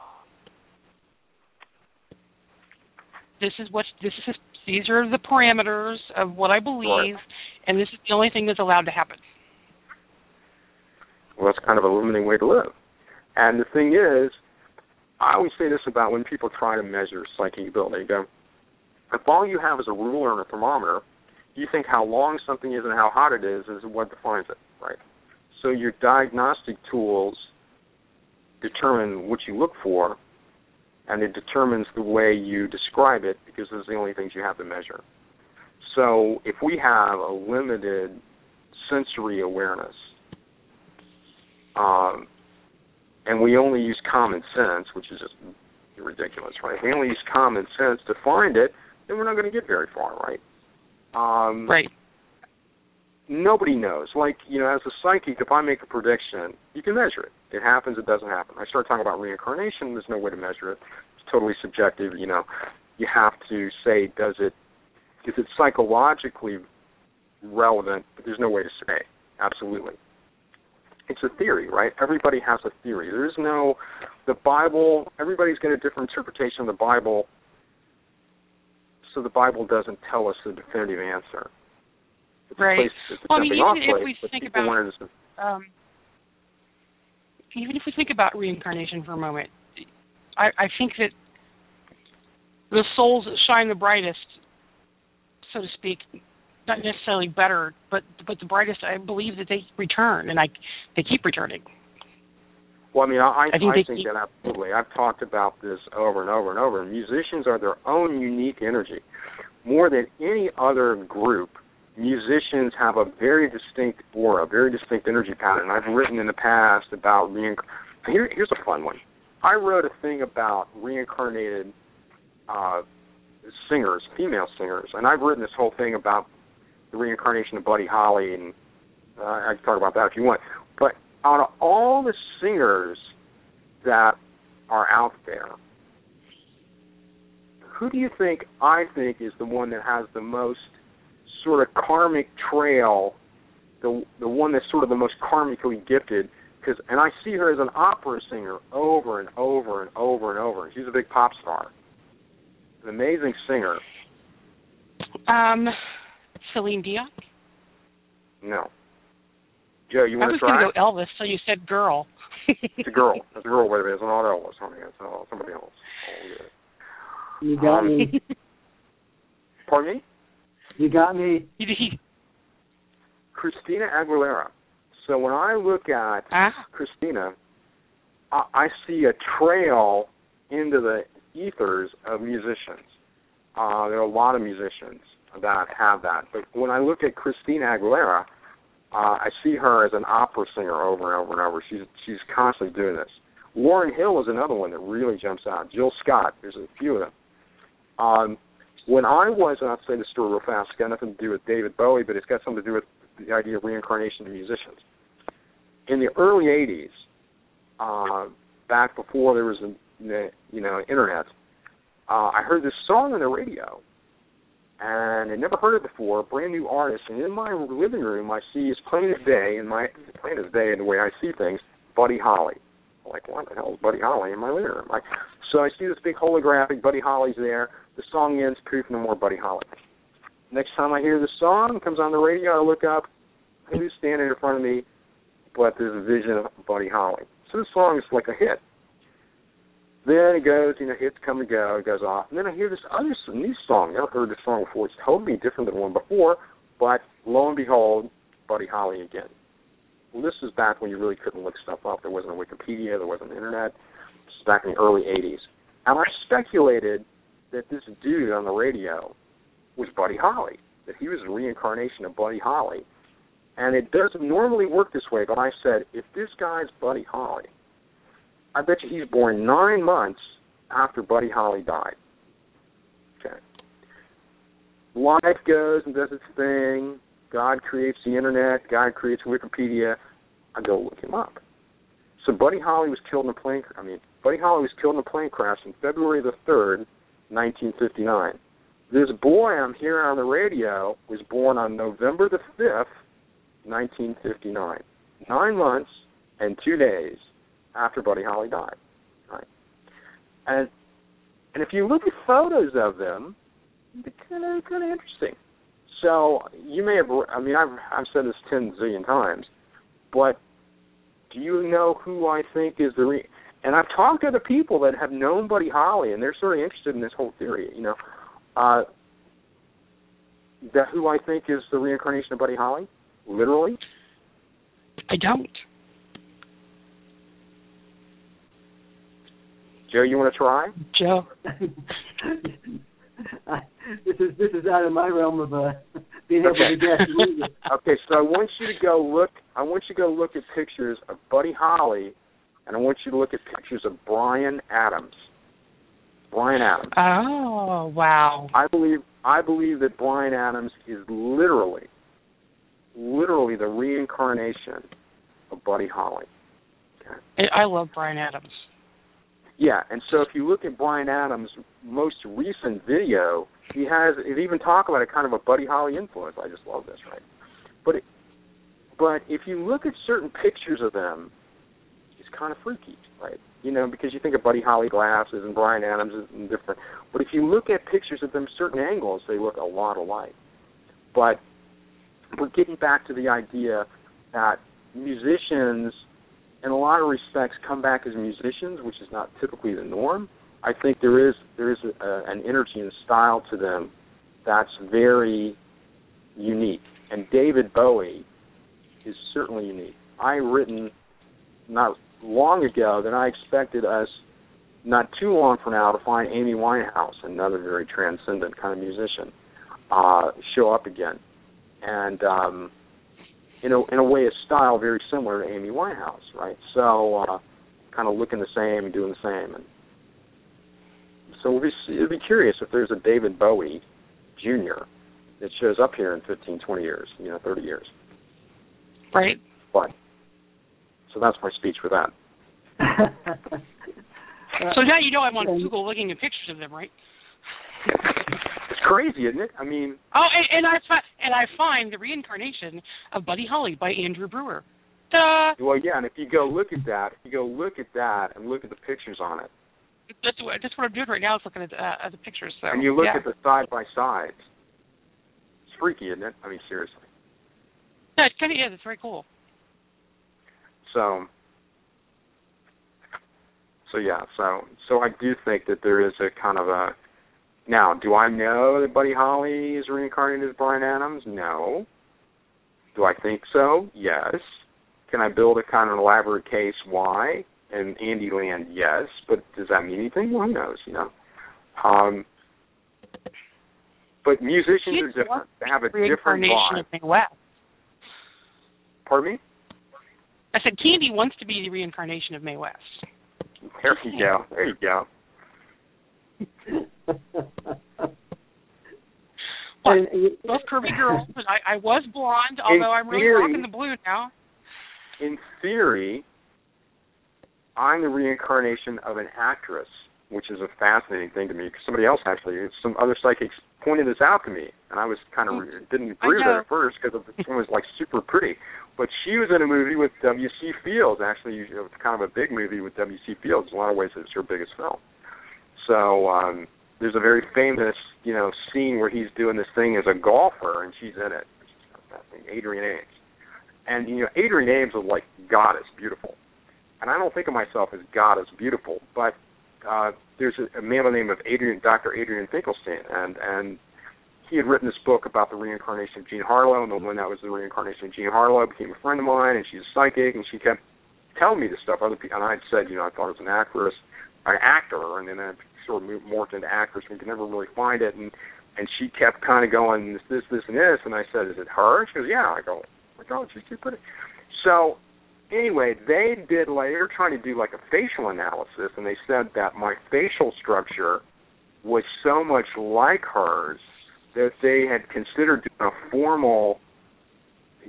this is what this is these are the parameters of what I believe, right. and this is the only thing that's allowed to happen. Well, that's kind of a limiting way to live. And the thing is, I always say this about when people try to measure psychic ability. Go, if all you have is a ruler and a thermometer, you think how long something is and how hot it is is what defines it, right? So your diagnostic tools determine what you look for, and it determines the way you describe it because those are the only things you have to measure. So if we have a limited sensory awareness, um, and we only use common sense, which is just ridiculous, right? If we only use common sense to find it, then we're not going to get very far, right? Um, right. Nobody knows. Like, you know, as a psychic, if I make a prediction, you can measure it. It happens, it doesn't happen. I start talking about reincarnation, there's no way to measure it. It's totally subjective, you know. You have to say, does it, is it psychologically relevant? But there's no way to say. Absolutely. It's a theory, right? Everybody has a theory. There's no, the Bible, everybody's got a different interpretation of the Bible so the Bible doesn't tell us the definitive answer. It's right. Place, it's well, I mean, even place, if we think about, um, even if we think about reincarnation for a moment, I, I think that the souls that shine the brightest, so to speak, not necessarily better, but but the brightest, I believe that they return, and I they keep returning. Well, I mean, I, I think I think keep- that absolutely. I've talked about this over and over and over. Musicians are their own unique energy. More than any other group, musicians have a very distinct aura, a very distinct energy pattern. I've written in the past about reinc. Here, here's a fun one. I wrote a thing about reincarnated uh, singers, female singers, and I've written this whole thing about the reincarnation of Buddy Holly, and uh, I can talk about that if you want. But out of all the singers that are out there, who do you think I think is the one that has the most sort of karmic trail, the the one that's sort of the most karmically gifted? Because and I see her as an opera singer over and over and over and over. She's a big pop star, an amazing singer. Um, Celine Dion. No, Joe, you want I was to going try? to go Elvis, so you said girl. It's a girl. It's a girl. Wait a minute. It's not Elvis, honey. It's uh, somebody else. Oh, yeah. You got Um, me. Pardon me? You got me. Christina Aguilera. So when I look at ah, Christina, I, I see a trail into the ethers of musicians. Uh, there are a lot of musicians that have that. But when I look at Christina Aguilera, uh, I see her as an opera singer over and over and over. She's she's constantly doing this. Lauryn Hill is another one that really jumps out. Jill Scott, there's a few of them. Um, when I was, and I'll say the story real fast, it's got nothing to do with David Bowie, but it's got something to do with the idea of reincarnation of musicians. In the early 80s, uh, back before there was a you know internet, uh, I heard this song on the radio, and I'd never heard it before. Brand new artist, and in my living room, I see as plain as day, in my plain as day in the way I see things, Buddy Holly. I'm like, what the hell is Buddy Holly in my living room? Like, so I see this big holographic Buddy Holly's there. The song ends, poof, no more Buddy Holly. Next time I hear the song, comes on the radio, I look up, who's standing in front of me, but there's a vision of Buddy Holly. So the song is like a hit. Then it goes, you know, hits come and go, it goes off. And then I hear this other new song. Never heard this song before. It's totally different than the one before, but lo and behold, Buddy Holly again. Well, this is back when you really couldn't look stuff up. There wasn't a Wikipedia, there wasn't internet. This is back in the early 80s. And I speculated that this dude on the radio was Buddy Holly, that he was a reincarnation of Buddy Holly. And it doesn't normally work this way, but I said, if this guy's Buddy Holly, I bet you he's born nine months after Buddy Holly died. Okay. Life goes and does its thing. God creates the internet. God creates Wikipedia. I go look him up. So Buddy Holly was killed in a plane. I mean, Buddy Holly was killed in a plane crash on February the third, 1959. This boy I'm hearing on the radio was born on November the fifth, 1959. Nine months and two days after Buddy Holly died. Right. And and if you look at photos of them, they're kind of kind of interesting. So you may have. I mean, I've I've said this ten zillion times, but do you know who I think is the re-? And I've talked to other people that have known Buddy Holly, and they're sort of interested in this whole theory. You know, uh, that who I think is the reincarnation of Buddy Holly, literally. I don't. Joe, you want to try? Joe. I, this is this is out of my realm of uh, being able to guess. okay, so I want you to go look. I want you to go look at pictures of Buddy Holly, and I want you to look at pictures of Bryan Adams. Bryan Adams. Oh wow! I believe I believe that Bryan Adams is literally, literally the reincarnation of Buddy Holly. Okay. I love Bryan Adams. Yeah, and so if you look at Bryan Adams' most recent video, he has it even talk about a kind of a Buddy Holly influence. I just love this, right? But it, but if you look at certain pictures of them, it's kind of freaky, right? You know, because you think of Buddy Holly glasses and Bryan Adams and different. But if you look at pictures of them, certain angles, they look a lot alike. But we're getting back to the idea that musicians in a lot of respects come back as musicians, which is not typically the norm. I think there is there is a, an energy and style to them that's very unique. And David Bowie is certainly unique. I written not long ago that I expected us not too long from now to find Amy Winehouse, another very transcendent kind of musician, uh, show up again. And um, in a in a way a style very similar to Amy Winehouse, right? So uh, kind of looking the same and doing the same, and so we'll be it'll be curious if there's a David Bowie Jr. that shows up here in 15, 20 years, you know, 30 years. Right. But so that's my speech for that. so now you know I'm on Google looking at pictures of them, right? Crazy, isn't it? I mean. Oh, and, and I find and I find the reincarnation of Buddy Holly by Andrew Brewer. Duh. Well, yeah, and if you go look at that, if you go look at that and look at the pictures on it. That's what that's what I'm doing right now. Is looking at, uh, at the pictures. So. And you look yeah. at the side by sides. It's freaky, isn't it? I mean, seriously. Yeah, it kind of is. It's very cool. So. So yeah, so so I do think that there is a kind of a now, do I know that Buddy Holly is reincarnated as Bryan Adams? No. Do I think so? Yes. Can I build a kind of elaborate case why? And Andy Land, yes. But does that mean anything? Well, who knows, you know? Um, but musicians are different. They have a different vibe. Of Mae West. Pardon me? I said Candy wants to be the reincarnation of Mae West. There you go. There you go. Well, both curvy girls, and I, I was blonde, although I'm really theory, rocking the blue now. In theory, I'm the reincarnation of an actress, which is a fascinating thing to me. Because somebody else actually, some other psychics pointed this out to me, and I was kind of didn't agree with it at first because it was like super pretty. But she was in a movie with W.C. Fields. Actually, it was kind of a big movie with W.C. Fields. In a lot of ways, it's her biggest film. So um, there's a very famous, you know, scene where he's doing this thing as a golfer, and she's in it. Adrienne Ames, and you know, Adrienne Ames is like goddess, beautiful. And I don't think of myself as goddess, beautiful, but uh, there's a, a man by the name of Adrian, Dr. Adrian Finkelstein, and and he had written this book about the reincarnation of Jean Harlow, and the one that was the reincarnation of Jean Harlow became a friend of mine, and she's a psychic, and she kept telling me this stuff. Other people, and I said, you know, I thought it was an actress, an actor, and then I sort of morphed actress. We could never really find it, and and she kept kind of going this, this, this, and this. And I said, "Is it her?" She goes, "Yeah." I go, "Oh my God, she's too pretty." So anyway, they did like they were trying to do like a facial analysis, and they said that my facial structure was so much like hers that they had considered doing a formal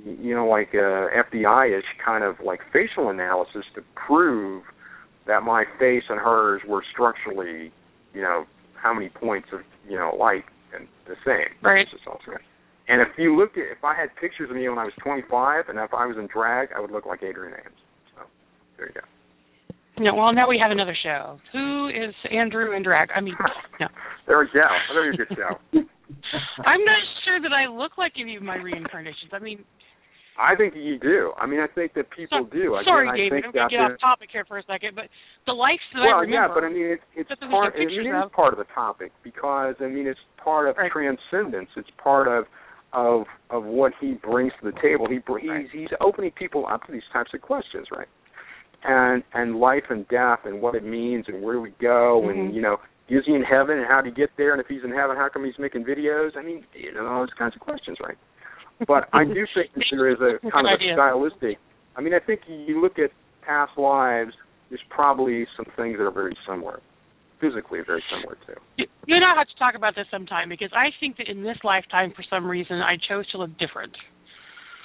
you know, like uh, a FBI-ish kind of like facial analysis to prove that my face and hers were structurally you know, how many points of, you know, light and the same. Right. And if you looked at, if I had pictures of me when I was 25, and if I was in drag, I would look like Adrienne Ames. So there you go. No, well, now we have another show. Who is Andrew in drag? I mean, no. there we go. Another good show. I'm not sure that I look like any of my reincarnations. I mean, I think you do. I mean, I think that people so, do. Sorry, Again, David. I think I'm going to get off topic here for a second, but the life that well, I remember. Well, yeah, but I mean, it's it's Just that we part. have I mean, pictures it is of. part of the topic because I mean, it's part of Right. transcendence. It's part of of of what he brings to the table. He br- he's he's opening people up to these types of questions, right? And and life and death and what it means and where we go and Mhm. you know is he in heaven and how do you get there and if he's in heaven how come he's making videos? I mean you know all those kinds of questions, right? But I do think that there is a kind of a stylistic. I mean I think you look at past lives. There's probably some things that are very similar, physically very similar too. You and I have to talk about this sometime because I think that in this lifetime, for some reason, I chose to look different.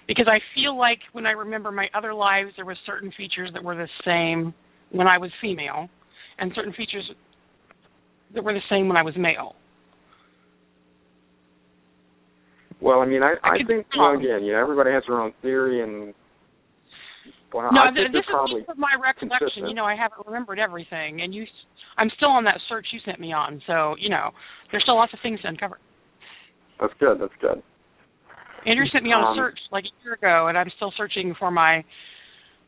Because I feel like when I remember my other lives, there were certain features that were the same when I was female, and certain features that were the same when I was male. Well, I mean, I I I think well again, you know, everybody has their own theory, and well, no, I th- think this is probably just my recollection. consistent. You know, I haven't remembered everything, and you, I'm still on that search you sent me on. So you know, there's still lots of things to uncover. that's good. That's good. Andrew sent me on a Um, search like a year ago, and I'm still searching for my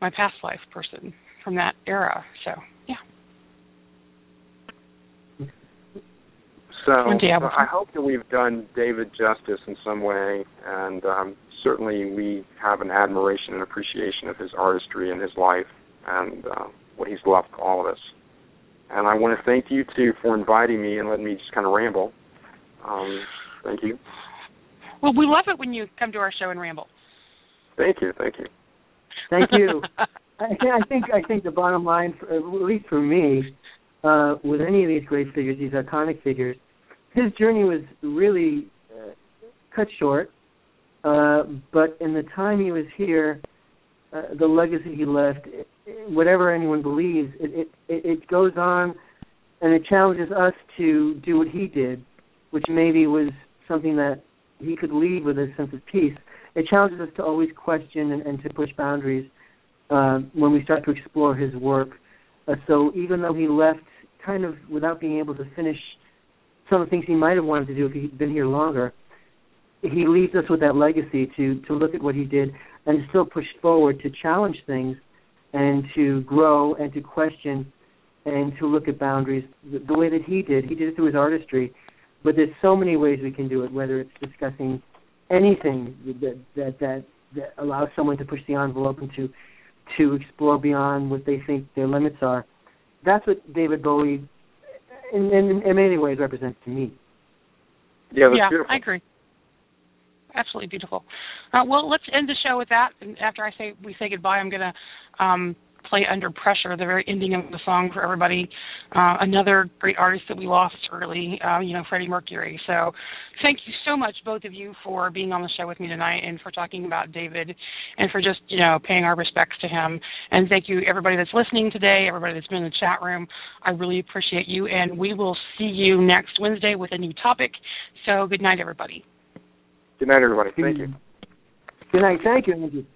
my past life person from that era. So yeah, So I hope that we've done David justice in some way, and um, certainly we have an admiration and appreciation of his artistry and his life and uh, what he's left to all of us. And I want to thank you too for inviting me and letting me just kind of ramble. Um, thank you. well, we love it when you come to our show and ramble. Thank you. Thank you. Thank you. I, I think I think the bottom line, for, at least for me, uh, with any of these great figures, these iconic figures, his journey was really uh, cut short. Uh, but in the time he was here, uh, the legacy he left, i- i- whatever anyone believes, it, it it it goes on, and it challenges us to do what he did, which maybe was something that he could leave with a sense of peace. It challenges us to always question and, and to push boundaries uh, when we start to explore his work. Uh, so even though he left kind of without being able to finish some of the things he might have wanted to do if he'd been here longer, he leaves us with that legacy to to look at what he did and still push forward to challenge things and to grow and to question and to look at boundaries the, the way that he did. He did it through his artistry, but there's so many ways we can do it. Whether it's discussing anything that that that, that allows someone to push the envelope and to to explore beyond what they think their limits are. That's what David Bowie, in, in, in many ways, represents to me. Yeah, yeah, beautiful. I agree. Absolutely beautiful. Uh, well, let's end the show with that. And after I say we say goodbye, I'm going to um, play "Under Pressure," the very ending of the song for everybody. Uh, another great artist that we lost early, uh, you know, Freddie Mercury. So, thank you so much, both of you, for being on the show with me tonight and for talking about David and for just you know paying our respects to him. And thank you everybody that's listening today, everybody that's been in the chat room. I really appreciate you, and we will see you next Wednesday with a new topic. So, good night, everybody. Good night, everybody. Thank you. Good night. Thank you, Angie.